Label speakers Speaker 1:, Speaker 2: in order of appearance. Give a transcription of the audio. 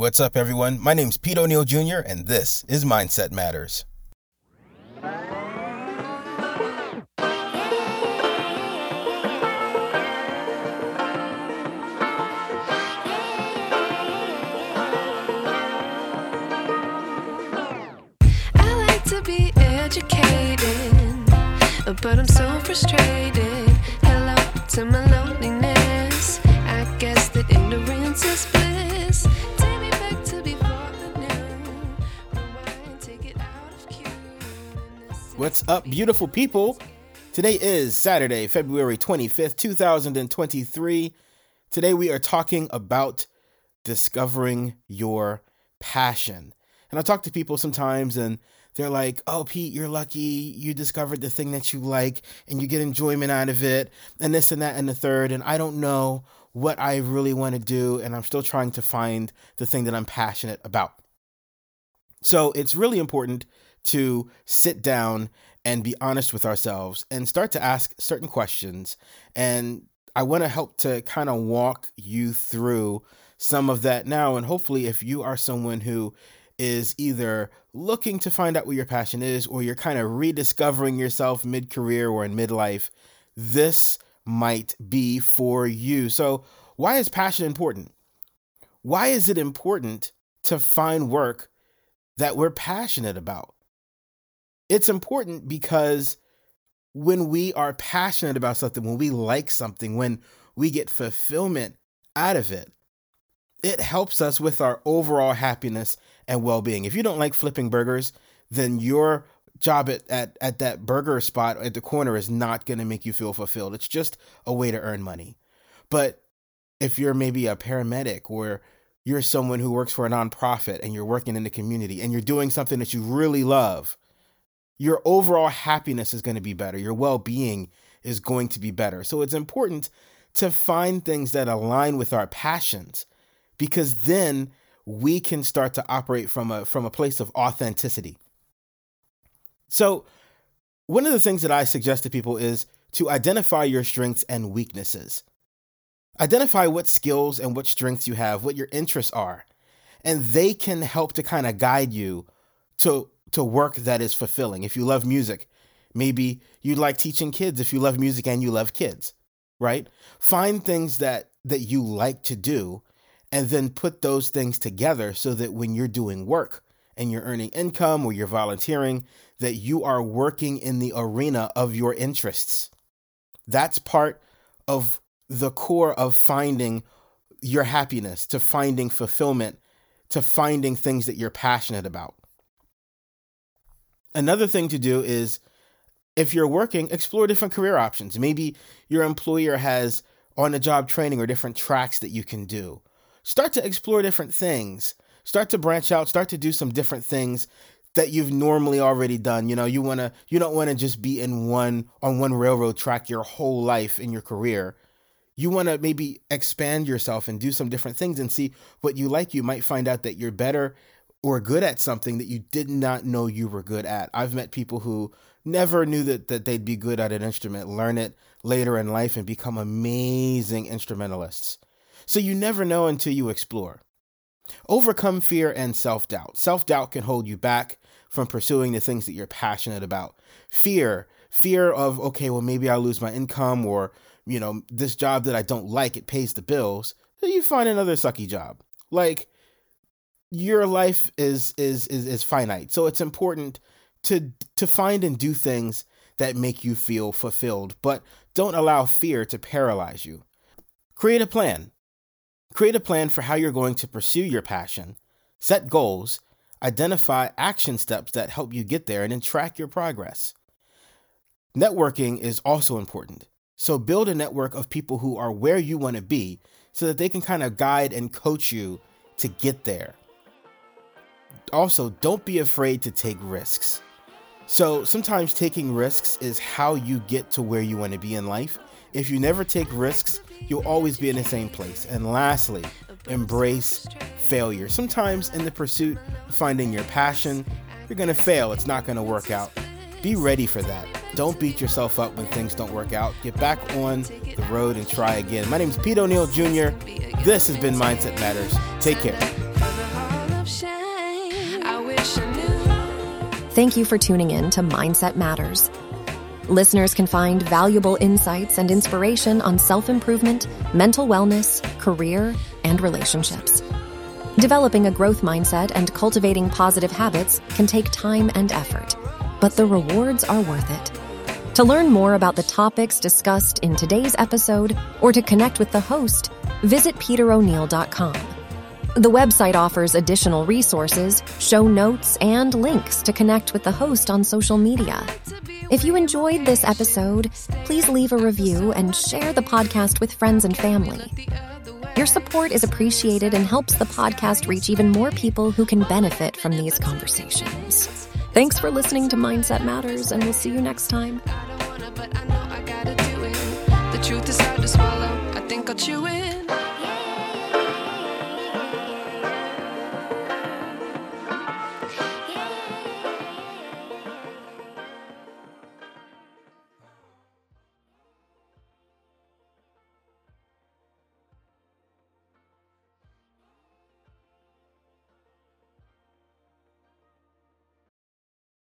Speaker 1: What's up, everyone? My name's Pete O'Neal Jr., and this is Mindset Matters.
Speaker 2: I like to be educated, but I'm so frustrated. Hello to my loneliness. I guess that ignorance is
Speaker 1: What's up, beautiful people? Today is Saturday, February 25th, 2023. Today we are talking about discovering your passion. And I talk to people sometimes and they're like, oh, Pete, you're lucky. You discovered the thing that you like and you get enjoyment out of it, and this and that and the third. And I don't know what I really want to do. And I'm still trying to find the thing that I'm passionate about. So it's really important to sit down and be honest with ourselves and start to ask certain questions. And I want to help to kind of walk you through some of that now. And hopefully, if you are someone who is either looking to find out what your passion is or you're kind of rediscovering yourself mid career or in midlife, this might be for you. So, why is passion important? Why is it important to find work that we're passionate about? It's important because when we are passionate about something, when we like something, when we get fulfillment out of it, it helps us with our overall happiness and well-being. If you don't like flipping burgers, then your job at, at, at that burger spot at the corner is not going to make you feel fulfilled. It's just a way to earn money. But if you're maybe a paramedic or you're someone who works for a nonprofit and you're working in the community and you're doing something that you really love, your overall happiness is going to be better. Your well-being is going to be better. So it's important to find things that align with our passions because then we can start to operate from a from a place of authenticity. So, one of the things that I suggest to people is to identify your strengths and weaknesses. Identify what skills and what strengths you have, what your interests are, and they can help to kind of guide you to to work that is fulfilling. If you love music, maybe you'd like teaching kids if you love music and you love kids, right? Find things that that you like to do and then put those things together so that when you're doing work and you're earning income or you're volunteering that you are working in the arena of your interests. That's part of the core of finding your happiness, to finding fulfillment, to finding things that you're passionate about. Another thing to do is if you're working, explore different career options. Maybe your employer has on the job training or different tracks that you can do. Start to explore different things. Start to branch out, start to do some different things that you've normally already done. You know, you want to you don't want to just be in one on one railroad track your whole life in your career. You want to maybe expand yourself and do some different things and see what you like. You might find out that you're better or good at something that you did not know you were good at. I've met people who never knew that, that they'd be good at an instrument, learn it later in life, and become amazing instrumentalists. So you never know until you explore. Overcome fear and self doubt. Self doubt can hold you back from pursuing the things that you're passionate about. Fear, fear of, okay, well, maybe I'll lose my income or, you know, this job that I don't like, it pays the bills. So you find another sucky job. Like, your life is is is is finite. So it's important to to find and do things that make you feel fulfilled, but don't allow fear to paralyze you. Create a plan. Create a plan for how you're going to pursue your passion. Set goals, identify action steps that help you get there and then track your progress. Networking is also important. So build a network of people who are where you want to be so that they can kind of guide and coach you to get there also don't be afraid to take risks. So sometimes taking risks is how you get to where you want to be in life. If you never take risks, you'll always be in the same place. And lastly, embrace failure. Sometimes in the pursuit of finding your passion, you're going to fail. It's not going to work out. Be ready for that. Don't beat yourself up when things don't work out. Get back on the road and try again. My name is Pete O'Neal Jr. This has been Mindset Matters. Take care.
Speaker 3: Thank you for tuning in to Mindset Matters. Listeners can find valuable insights and inspiration on self improvement, mental wellness, career, and relationships. Developing a growth mindset and cultivating positive habits can take time and effort, but the rewards are worth it. To learn more about the topics discussed in today's episode or to connect with the host, visit peteroneal.com. The website offers additional resources, show notes, and links to connect with the host on social media. If you enjoyed this episode, please leave a review and share the podcast with friends and family. Your support is appreciated and helps the podcast reach even more people who can benefit from these conversations. Thanks for listening to Mindset Matters, and we'll see you next time.
Speaker 2: The truth is hard to swallow. I think I'll chew it.